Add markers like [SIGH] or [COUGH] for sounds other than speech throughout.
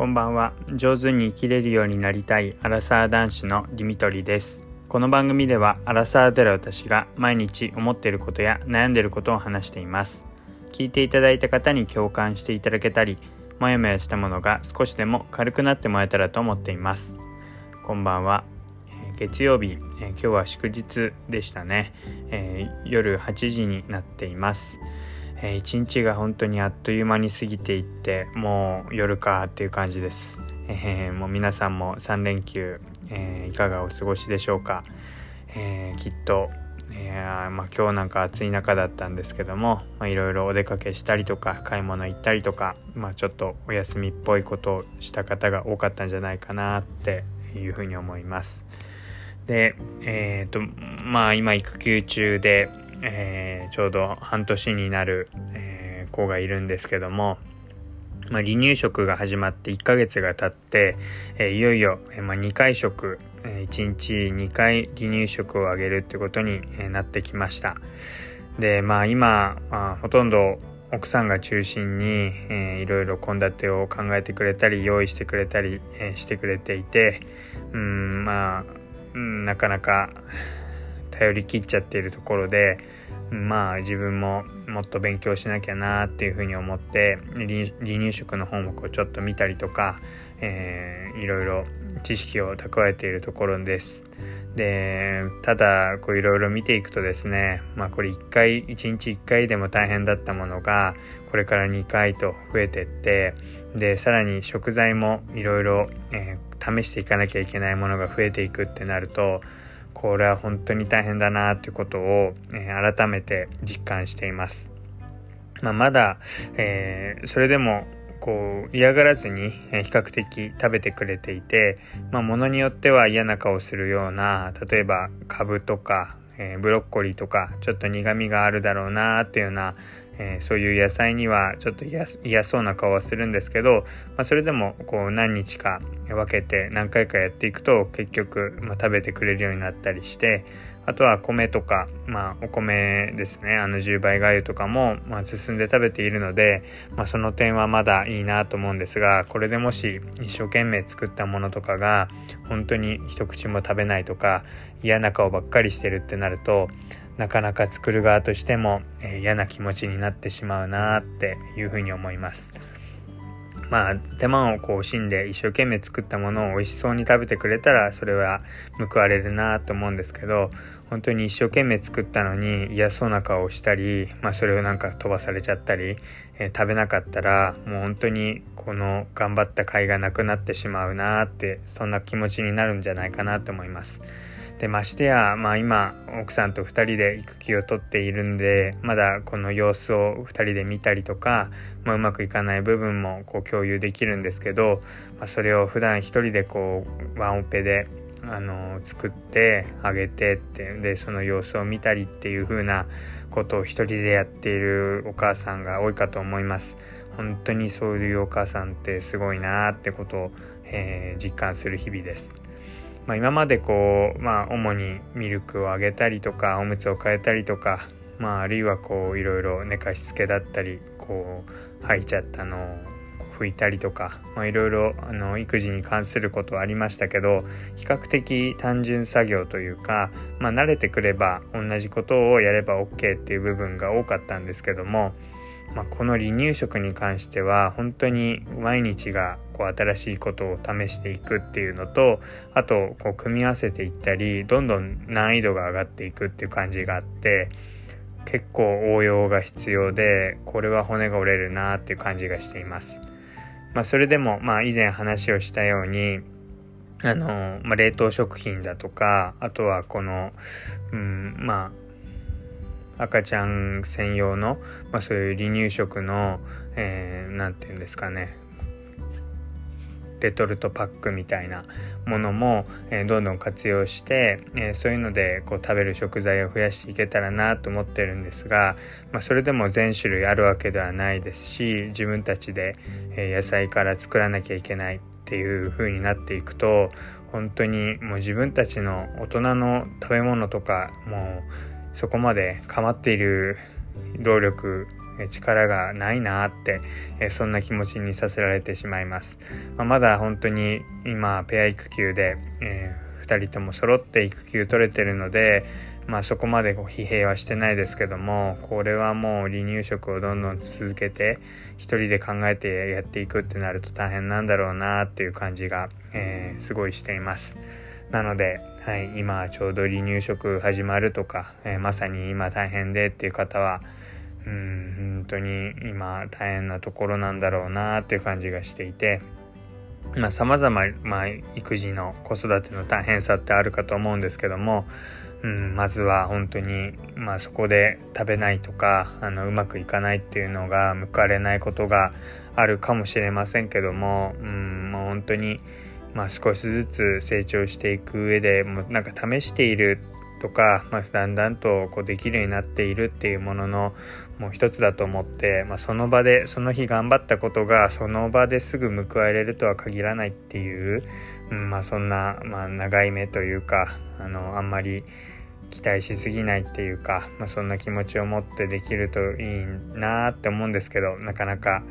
こんばんは。上手に生きれるようになりたいアラサー男子のディミトリです。この番組ではアラサーである私が毎日思っていることや悩んでいることを話しています。聞いていただいた方に共感していただけたりもやもやしたものが少しでも軽くなってもらえたらと思っています。こんばんは。月曜日、え今日は祝日でしたね、えー、夜8時になっています。えー、一日が本当にあっという間に過ぎていってもう夜かっていう感じです、えー、もう皆さんも3連休、えー、いかがお過ごしでしょうか、えきっと、えまあ、今日なんか暑い中だったんですけどもいろいろお出かけしたりとか買い物行ったりとか、まあ、ちょっとお休みっぽいことをした方が多かったんじゃないかなっていうふうに思います。でえっ、とまあ今育休中でえー、ちょうど半年になる、えー、子がいるんですけども、まあ、離乳食が始まって1ヶ月が経って、えー、いよいよ、えまあ、2回食、え1日2回離乳食をあげるってことに、なってきました。でまあ今、まあ、ほとんど奥さんが中心に、えー、いろいろ献立を考えてくれたり用意してくれたり、え、してくれていてうんまあ、なかなか頼り切っちゃっているところでまあ自分ももっと勉強しなきゃなっていうふうに思って離乳食の本をこうちょっと見たりとか、えー、いろいろ知識を蓄えているところです。でただこういろいろ見ていくとですねまあこれ1回1日1回でも大変だったものがこれから2回と増えてってでさらに食材もいろいろ試していかなきゃいけないものが増えていくってなるとこれは本当に大変だなっていうことを、えー、改めて実感しています。まあ、まだ、えー、それでもこう嫌がらずに、え、比較的食べてくれていて、まあ、ものによっては嫌な顔するような例えばカブとか、えー、ブロッコリーとかちょっと苦みがあるだろうなっていうようなえー、そういう野菜にはちょっと嫌そうな顔はするんですけど、まあ、それでもこう何日か分けて何回かやっていくと結局、まあ、食べてくれるようになったりしてあとは米とか、まあ、お米ですね。あの10倍がゆとかも、まあ、進んで食べているので、まあ、その点はまだいいなと思うんですがこれでもし一生懸命作ったものとかが本当に一口も食べないとか嫌な顔ばっかりしてるってなるとなかなか作る側としても、えー、嫌な気持ちになってしまうなっていうふうに思います。まあ手間をこう惜しんで一生懸命作ったものを美味しそうに食べてくれたらそれは報われるなと思うんですけど本当に一生懸命作ったのに嫌そうな顔をしたり、まあ、それをなんか飛ばされちゃったり、えー、食べなかったらもう本当にこの頑張った甲斐がなくなってしまうなってそんな気持ちになるんじゃないかなと思います。でましてや、まあ、今奥さんと2人で育休を取っているんでまだこの様子を2人で見たりとか、まあ、うまくいかない部分もこう共有できるんですけど、まあ、それを普段1人でこうワンオペであの作ってあげてってでその様子を見たりっていう風なことを一人でやっているお母さんが多いかと思います。本当にそういうお母さんってすごいなってことを、えー、実感する日々です。まあ、今までこう、まあ、主にミルクをあげたりとかおむつを変えたりとか、まあ、あるいはこういろいろ寝かしつけだったりこう吐いちゃったのを拭いたりとか、まあ、いろいろあの育児に関することはありましたけど比較的単純作業というか、まあ、慣れてくれば同じことをやれば OK っていう部分が多かったんですけどもまあ、この離乳食に関しては本当に毎日がこう新しいことを試していくっていうのとあとこう組み合わせていったりどんどん難易度が上がっていくっていう感じがあって結構応用が必要でこれは骨が折れるなっていう感じがしています。まあ、それでもまあ以前話をしたようにあの、まあ、冷凍食品だとかあとはこの、うん、まあ赤ちゃん専用の、まあ、そういう離乳食の何、えー、て言うんですかね。レトルトパックみたいなものも、えー、どんどん活用して、えー、そういうのでこう食べる食材を増やしていけたらなと思ってるんですが、まあ、それでも全種類あるわけではないですし自分たちで、えー、野菜から作らなきゃいけないっていう風になっていくと本当にもう自分たちの大人の食べ物とかもうそこまで構っている労力、力がないなって、そんな気持ちにさせられてしまいます。まあ、まだ本当に今ペア育休で、えー、2人とも揃って育休取れてるので、まあ、そこまでこう疲弊はしてないですけどもこれはもう離乳食をどんどん続けて一人で考えてやっていくってなると大変なんだろうなっていう感じが、えー、すごいしています。なので、はい、今ちょうど離乳食始まるとか、えー、まさに今大変でっていう方はうん本当に今大変なところなんだろうなっていう感じがしていてまあ様々、まあ、育児の子育ての大変さってあるかと思うんですけどもうん、まずは本当に、まあ、そこで食べないとかあのうまくいかないっていうのが報われないことがあるかもしれませんけども、うん、もう本当に、まあ、少しずつ成長していく上でもうなんか試しているとか、まあ、だんだんとこうできるようになっているっていうもののもう一つだと思って、まあ、その場でその日頑張ったことがその場ですぐ報われるとは限らないっていう、うんまあ、そんな、まあ、長い目というかあのあんまり期待しすぎないっていうか、まあ、そんな気持ちを持ってできるといいなって思うんですけどなかなか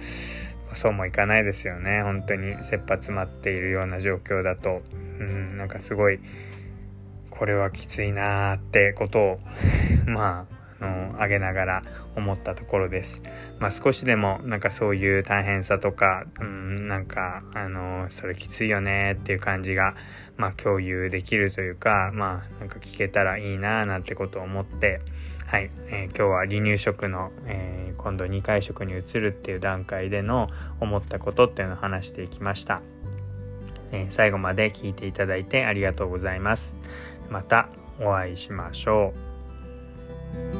そうもいかないですよね本当に切羽詰まっているような状況だとうんなんかすごいこれはきついなーってことを [LAUGHS] まあの上げながら思ったところです。まあ、少しでもなんかそういう大変さとか、うん、なんかあのそれきついよねっていう感じが、まあ、共有できるというか、まあ、なんか聞けたらいいななんてことを思って、はい、えー、今日は離乳食の、えー、今度2回食に移るっていう段階での思ったことっていうのを話していきました。えー、最後まで聞いていただいてありがとうございます。またお会いしましょう。